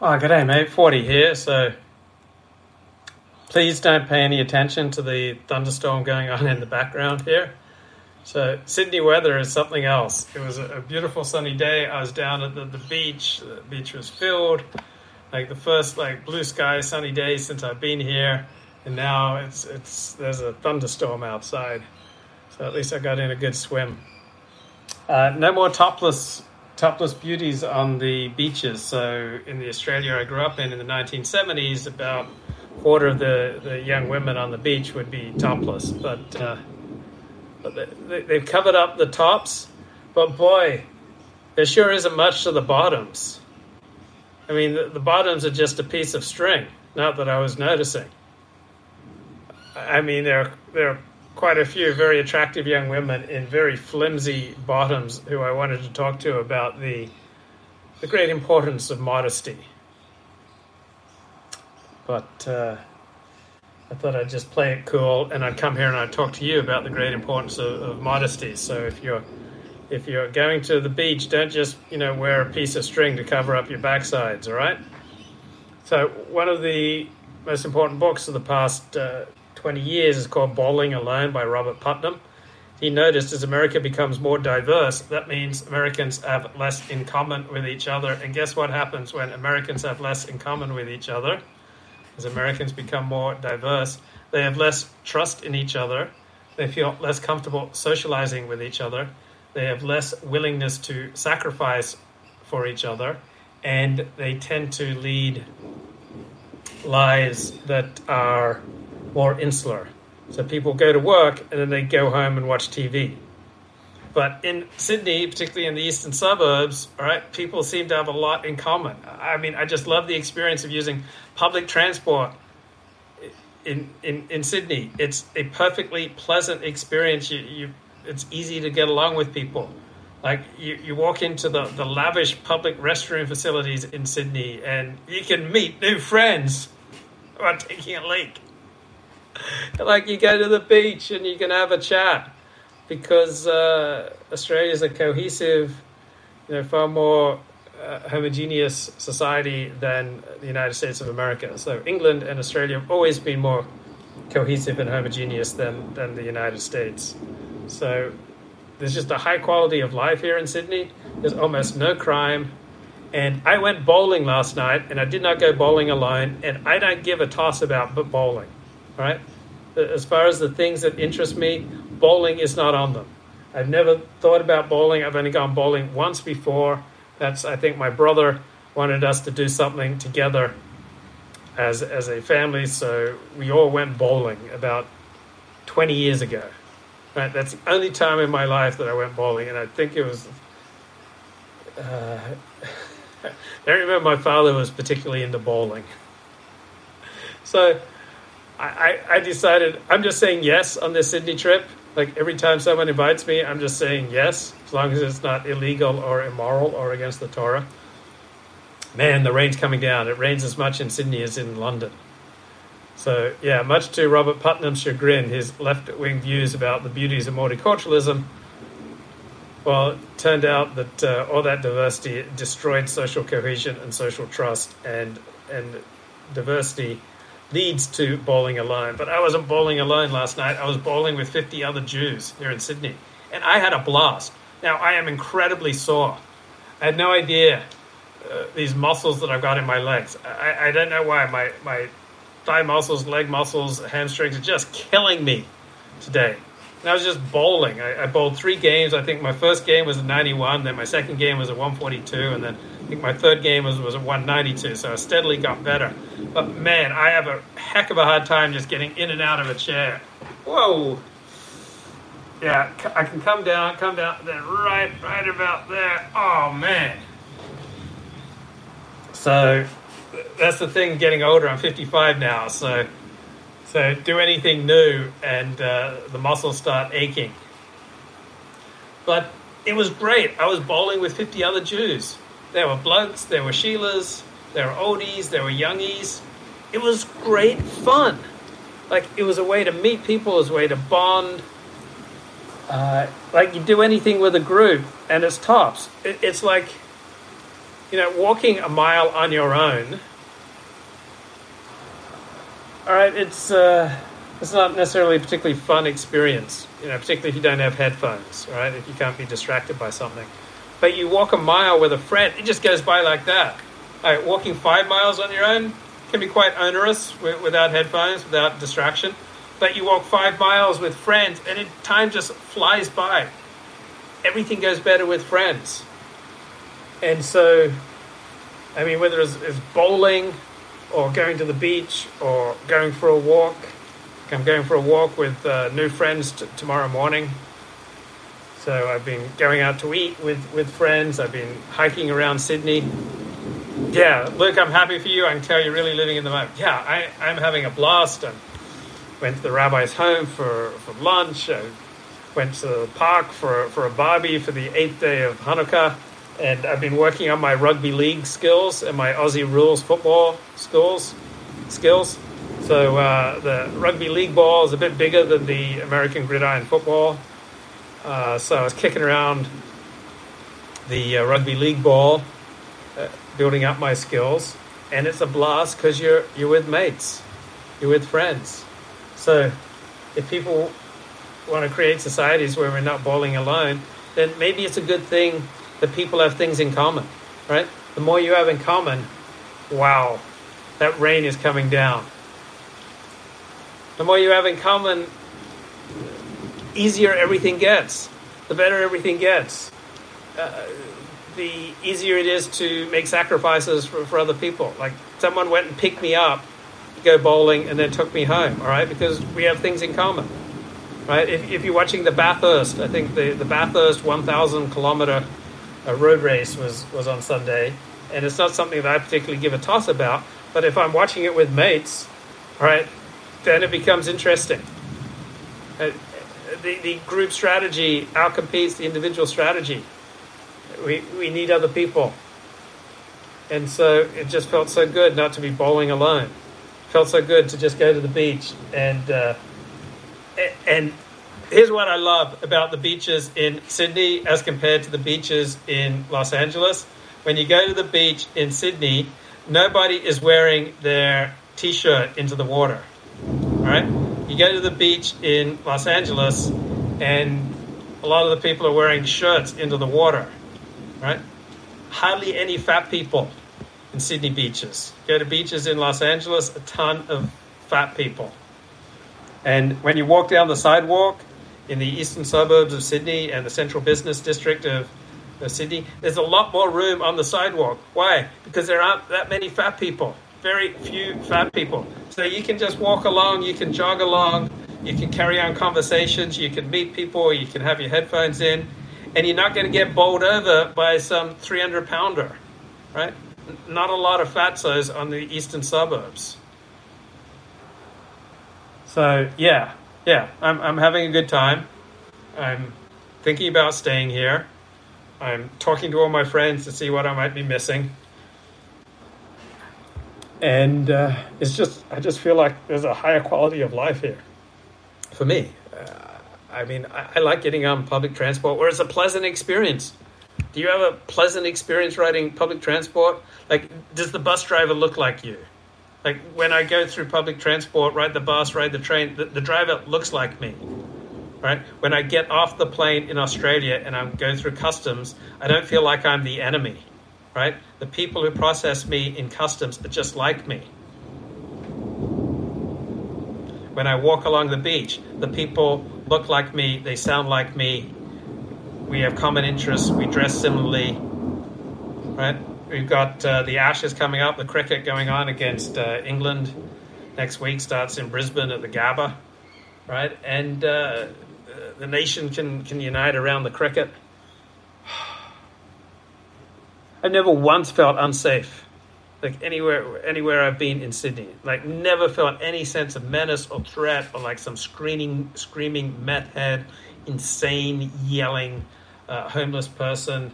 Oh, g'day, mate. 40 here. So please don't pay any attention to the thunderstorm going on in the background here. So Sydney weather is something else. It was a beautiful sunny day. I was down at the, the beach. The beach was filled. Like the first like blue sky sunny day since I've been here. And now it's it's there's a thunderstorm outside. So at least I got in a good swim. Uh, no more topless topless beauties on the beaches. So in the Australia I grew up in in the 1970s, about a quarter of the, the young women on the beach would be topless. But, uh, but they, they've covered up the tops. But boy, there sure isn't much to the bottoms. I mean, the, the bottoms are just a piece of string. Not that I was noticing. I mean, they're they're quite a few very attractive young women in very flimsy bottoms who I wanted to talk to about the the great importance of modesty. But uh, I thought I'd just play it cool, and I'd come here and I'd talk to you about the great importance of, of modesty. So if you're if you're going to the beach, don't just you know wear a piece of string to cover up your backsides. All right. So one of the most important books of the past uh, 20 years is called Bowling Alone by Robert Putnam. He noticed as America becomes more diverse, that means Americans have less in common with each other. And guess what happens when Americans have less in common with each other? As Americans become more diverse, they have less trust in each other. They feel less comfortable socializing with each other. They have less willingness to sacrifice for each other. And they tend to lead lives that are more insular. So people go to work and then they go home and watch TV. But in Sydney, particularly in the eastern suburbs, all right, people seem to have a lot in common. I mean, I just love the experience of using public transport in, in, in Sydney. It's a perfectly pleasant experience. You, you, it's easy to get along with people. Like you, you walk into the, the lavish public restroom facilities in Sydney and you can meet new friends while taking a leak. like you go to the beach and you can have a chat because uh, Australia is a cohesive, you know, far more uh, homogeneous society than the United States of America. So England and Australia have always been more cohesive and homogeneous than, than the United States. So there's just a high quality of life here in Sydney. There's almost no crime. And I went bowling last night, and I did not go bowling alone, and I don't give a toss about bowling right? As far as the things that interest me, bowling is not on them. I've never thought about bowling. I've only gone bowling once before. That's I think my brother wanted us to do something together as as a family, so we all went bowling about 20 years ago. Right? That's the only time in my life that I went bowling, and I think it was. Uh, I don't remember my father was particularly into bowling. So I, I decided I'm just saying yes on this Sydney trip. Like every time someone invites me, I'm just saying yes, as long as it's not illegal or immoral or against the Torah. Man, the rain's coming down. It rains as much in Sydney as in London. So, yeah, much to Robert Putnam's chagrin, his left wing views about the beauties of multiculturalism, well, it turned out that uh, all that diversity destroyed social cohesion and social trust, and, and diversity leads to bowling alone. But I wasn't bowling alone last night. I was bowling with 50 other Jews here in Sydney. And I had a blast. Now, I am incredibly sore. I had no idea uh, these muscles that I've got in my legs. I, I don't know why. My, my thigh muscles, leg muscles, hamstrings are just killing me today. And I was just bowling. I, I bowled three games. I think my first game was a 91, then my second game was a 142, and then I think my third game was, was a 192. So I steadily got better. But man, I have a heck of a hard time just getting in and out of a chair. Whoa. Yeah, I can come down, come down, then right, right about there. Oh man. So that's the thing. Getting older, I'm 55 now. So so do anything new, and uh, the muscles start aching. But it was great. I was bowling with 50 other Jews. There were blokes, there were Sheilas, there were oldies, there were youngies. It was great fun. Like, it was a way to meet people, it was a way to bond. Uh, like, you do anything with a group, and it's tops. It, it's like you know, walking a mile on your own. All right, it's uh, it's not necessarily a particularly fun experience. You know, particularly if you don't have headphones. Right, if you can't be distracted by something. But you walk a mile with a friend, it just goes by like that. Right, walking five miles on your own can be quite onerous without headphones, without distraction. But you walk five miles with friends, and it, time just flies by. Everything goes better with friends. And so, I mean, whether it's, it's bowling or going to the beach or going for a walk, I'm going for a walk with uh, new friends t- tomorrow morning. So I've been going out to eat with, with friends. I've been hiking around Sydney. Yeah, look, I'm happy for you. I can tell you're really living in the moment. Yeah, I, I'm having a blast. I went to the rabbi's home for, for lunch. I went to the park for, for a barbie for the eighth day of Hanukkah and I've been working on my rugby league skills and my Aussie rules football skills. Skills. So uh, the rugby league ball is a bit bigger than the American gridiron football. Uh, so I was kicking around the uh, rugby league ball, uh, building up my skills, and it's a blast because you're you're with mates, you're with friends. So if people want to create societies where we're not bowling alone, then maybe it's a good thing that people have things in common, right? The more you have in common, wow, that rain is coming down. The more you have in common, easier everything gets, the better everything gets. Uh, the easier it is to make sacrifices for, for other people. Like someone went and picked me up, go bowling, and then took me home, all right? Because we have things in common, right? If, if you're watching the Bathurst, I think the, the Bathurst 1,000 kilometer a road race was, was on Sunday, and it's not something that I particularly give a toss about. But if I'm watching it with mates, all right, then it becomes interesting. Uh, the, the group strategy outcompetes the individual strategy. We, we need other people. And so it just felt so good not to be bowling alone. It felt so good to just go to the beach and uh, and here's what I love about the beaches in Sydney as compared to the beaches in Los Angeles. When you go to the beach in Sydney, nobody is wearing their t shirt into the water. Right? You go to the beach in Los Angeles, and a lot of the people are wearing shirts into the water. Right? Hardly any fat people in Sydney beaches. Go to beaches in Los Angeles, a ton of fat people. And when you walk down the sidewalk, in the eastern suburbs of Sydney and the central business district of Sydney, there's a lot more room on the sidewalk. Why? Because there aren't that many fat people, very few fat people. So you can just walk along, you can jog along, you can carry on conversations, you can meet people, you can have your headphones in, and you're not going to get bowled over by some 300 pounder, right? Not a lot of fatzos on the eastern suburbs. So, yeah, yeah, I'm, I'm having a good time. I'm thinking about staying here. I'm talking to all my friends to see what I might be missing. And uh, it's just, I just feel like there's a higher quality of life here for me. Uh, I mean, I, I like getting on public transport where it's a pleasant experience. Do you have a pleasant experience riding public transport? Like, does the bus driver look like you? Like when I go through public transport, ride the bus, ride the train, the, the driver looks like me. Right? When I get off the plane in Australia and I'm going through customs, I don't feel like I'm the enemy. Right? The people who process me in customs are just like me. When I walk along the beach, the people look like me, they sound like me, we have common interests, we dress similarly, right? We've got uh, the Ashes coming up, the cricket going on against uh, England next week, starts in Brisbane at the Gabba, right? And uh, the nation can, can unite around the cricket. I've never once felt unsafe, like anywhere anywhere I've been in Sydney. Like never felt any sense of menace or threat or like some screaming, screaming meth head, insane, yelling, uh, homeless person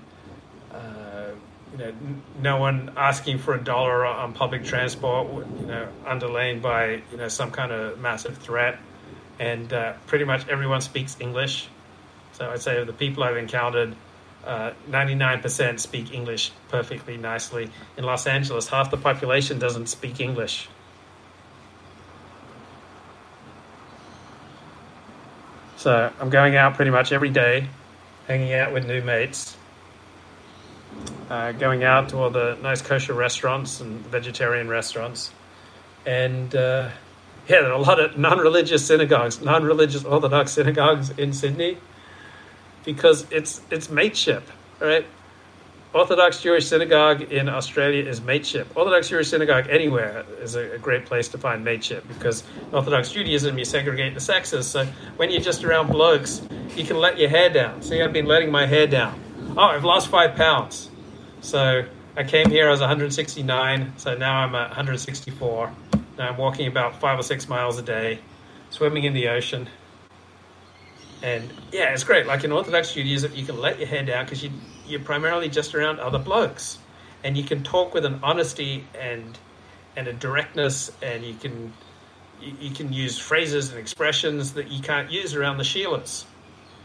you know, no one asking for a dollar on public transport, you know, underlain by you know some kind of massive threat, and uh, pretty much everyone speaks English. So I'd say of the people I've encountered, uh, 99% speak English perfectly nicely. In Los Angeles, half the population doesn't speak English. So I'm going out pretty much every day, hanging out with new mates, uh, going out to all the nice kosher restaurants and vegetarian restaurants. And uh, yeah, there are a lot of non religious synagogues, non religious Orthodox synagogues in Sydney because it's it's mateship, right? Orthodox Jewish synagogue in Australia is mateship. Orthodox Jewish synagogue anywhere is a, a, great place to find mateship because Orthodox Judaism you segregate the sexes. So when you're just around blokes, you can let your hair down. See, I've been letting my hair down. Oh, I've lost five pounds. So I came here, I was 169. So now I'm at 164. Now I'm walking about five or six miles a day, swimming in the ocean. And yeah, it's great. Like in Orthodox Judaism, you can let your hair down because you, you're primarily just around other blokes. And you can talk with an honesty and and a directness, and you can you, you can use phrases and expressions that you can't use around the Sheilas.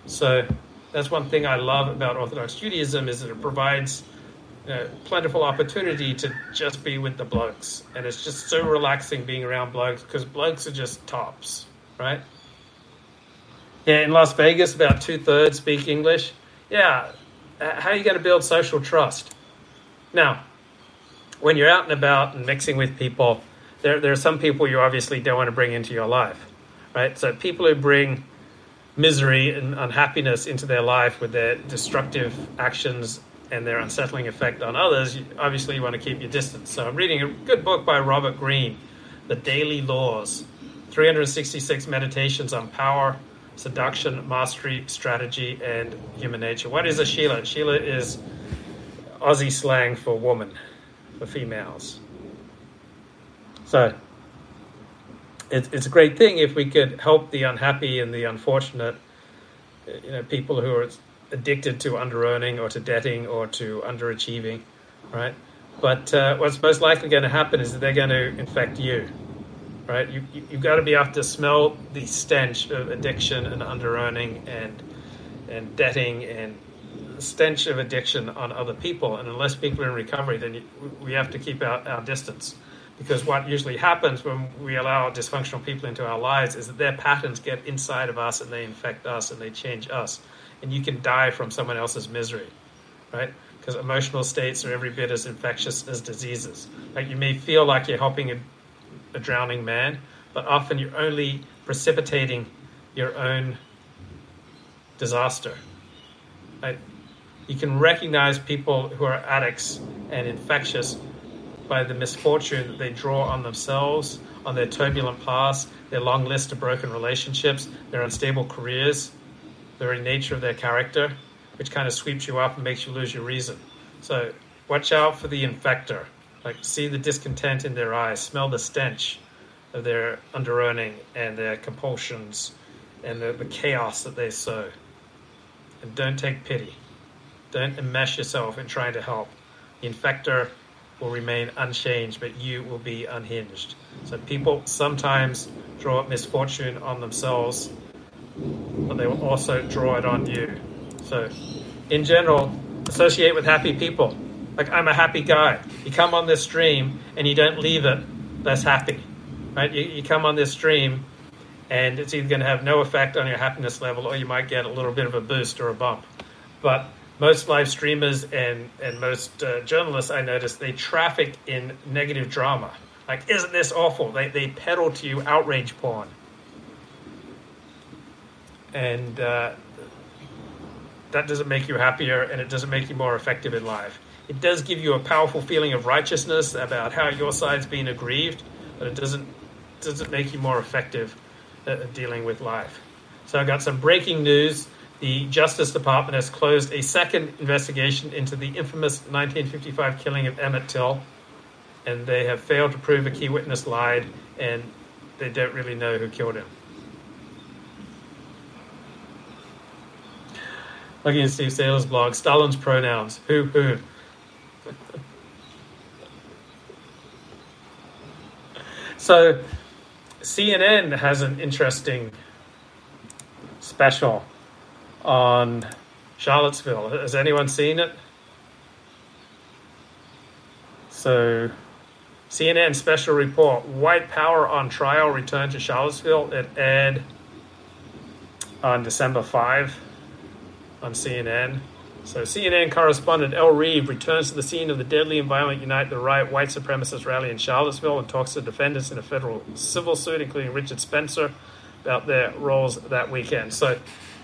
So that's one thing I love about Orthodox Judaism is that it provides you know, plentiful opportunity to just be with the blokes, and it's just so relaxing being around blokes because blokes are just tops, right? Yeah, in Las Vegas, about two thirds speak English. Yeah, how are you going to build social trust? Now, when you're out and about and mixing with people, there, there are some people you obviously don't want to bring into your life, right? So people who bring misery and unhappiness into their life with their destructive actions and their unsettling effect on others, you, obviously you want to keep your distance. So I'm reading a good book by Robert Greene, The Daily Laws, 366 Meditations on Power, seduction, mastery, strategy, and human nature. What is a Sheila? Sheila is Aussie slang for woman, for females. So it, it's a great thing if we could help the unhappy and the unfortunate, you know, people who are addicted to under earning or to debting or to underachieving, right? But uh, what's most likely going to happen is that they're going to infect you right? You, you, have got to be able to smell the stench of addiction and under earning and, and debting and stench of addiction on other people. And unless people are in recovery, then you, we have to keep our, our distance. Because what usually happens when we allow dysfunctional people into our lives is that their patterns get inside of us and they infect us and they change us. And you can die from someone else's misery, right? Because emotional states are every bit as infectious as diseases. Like you may feel like you're helping a a drowning man, but often you're only precipitating your own disaster. You can recognize people who are addicts and infectious by the misfortune that they draw on themselves, on their turbulent past, their long list of broken relationships, their unstable careers, the very nature of their character, which kind of sweeps you up and makes you lose your reason. So watch out for the infector. Like, see the discontent in their eyes, smell the stench of their underearning and their compulsions and the, the chaos that they sow. And don't take pity. Don't enmesh yourself in trying to help. The infector will remain unchanged, but you will be unhinged. So people sometimes draw misfortune on themselves, but they will also draw it on you. So, in general, associate with happy people. Like I'm a happy guy. You come on this stream and you don't leave it less happy, right? You, you come on this stream and it's either going to have no effect on your happiness level or you might get a little bit of a boost or a bump. But most live streamers and, and most uh, journalists I notice, they traffic in negative drama. Like, isn't this awful? They, they peddle to you outrage porn. And uh, that doesn't make you happier and it doesn't make you more effective in life. It does give you a powerful feeling of righteousness about how your side's been aggrieved, but it doesn't doesn't make you more effective at dealing with life. So I got some breaking news. The Justice Department has closed a second investigation into the infamous 1955 killing of Emmett Till, and they have failed to prove a key witness lied, and they don't really know who killed him. Looking at Steve Sailer's blog, Stalin's pronouns, who, who. So, CNN has an interesting special on Charlottesville. Has anyone seen it? So, CNN special report White Power on trial returned to Charlottesville. It aired on December 5 on CNN. So, CNN correspondent Elle Reeve returns to the scene of the deadly and violent Unite the Right white supremacist rally in Charlottesville and talks to defendants in a federal civil suit, including Richard Spencer, about their roles that weekend. So,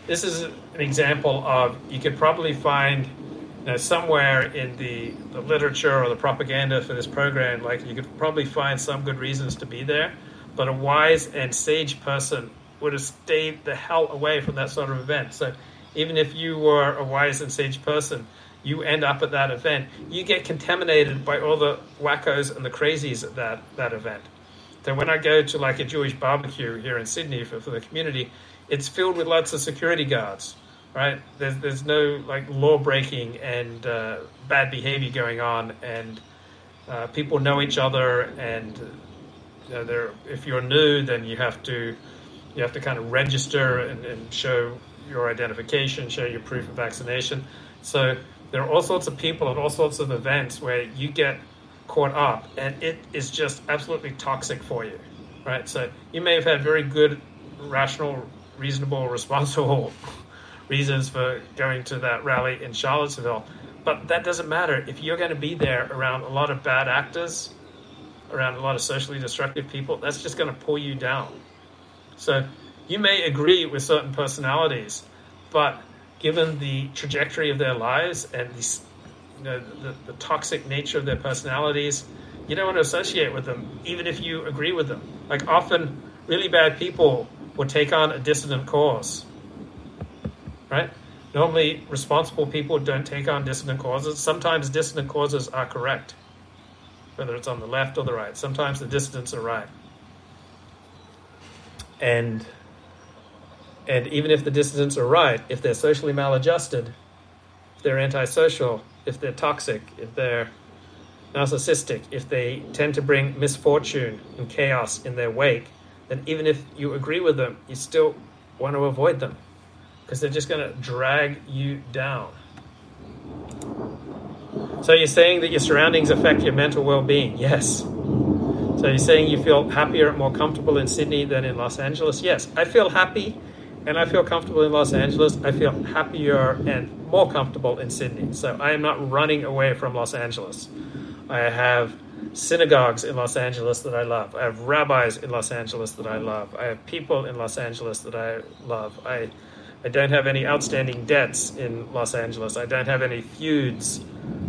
this is an example of you could probably find you know, somewhere in the, the literature or the propaganda for this program, like you could probably find some good reasons to be there, but a wise and sage person would have stayed the hell away from that sort of event. So even if you were a wise and sage person, you end up at that event, you get contaminated by all the wackos and the crazies at that, that event. So when I go to like a Jewish barbecue here in Sydney for, for the community, it's filled with lots of security guards, right? There's there's no like law breaking and uh, bad behavior going on, and uh, people know each other. And you know, if you're new, then you have to you have to kind of register and, and show your identification, show your proof of vaccination. So there are all sorts of people and all sorts of events where you get caught up, and it is just absolutely toxic for you, right? So you may have had very good, rational reasonable, responsible reasons for going to that rally in Charlottesville. But that doesn't matter if you're going to be there around a lot of bad actors, around a lot of socially destructive people. That's just going to pull you down. So you may agree with certain personalities, but given the trajectory of their lives and the, you know, the, the toxic nature of their personalities, you don't want to associate with them, even if you agree with them. Like often, really bad people will take on a dissident cause. Right? Normally, responsible people don't take on dissident causes. Sometimes dissident causes are correct, whether it's on the left or the right. Sometimes the dissidents are right. And and even if the dissidents are right, if they're socially maladjusted, if they're antisocial, if they're toxic, if they're narcissistic, if they tend to bring misfortune and chaos in their wake, then even if you agree with them, you still want to avoid them because they're just going to drag you down. So you're saying that your surroundings affect your mental well-being? Yes. So you're saying you feel happier and more comfortable in Sydney than in Los Angeles? Yes. I feel happy and I feel comfortable in Los Angeles. I feel happier and more comfortable in Sydney. So I am not running away from Los Angeles. I have synagogues in Los Angeles that I love. I have rabbis in Los Angeles that I love. I have people in Los Angeles that I love. I, I don't have any outstanding debts in Los Angeles. I don't have any feuds.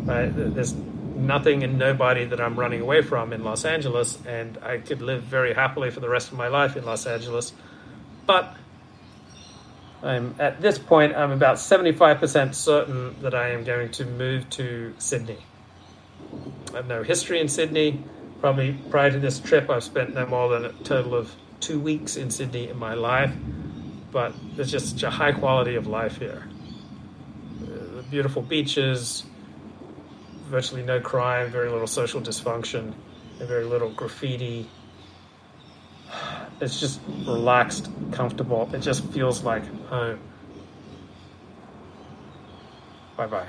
Right? There's nothing and nobody that I'm running away from in Los Angeles, and I could live very happily for the rest of my life in Los Angeles. But I'm at this point, I'm about 75% certain that I am going to move to Sydney. I have no history in Sydney. Probably prior to this trip, I've spent no more than a total of two weeks in Sydney in my life. But there's just such a high quality of life here. Uh, beautiful beaches, virtually no crime, very little social dysfunction, and very little graffiti. It's just relaxed, comfortable. It just feels like home. Bye bye.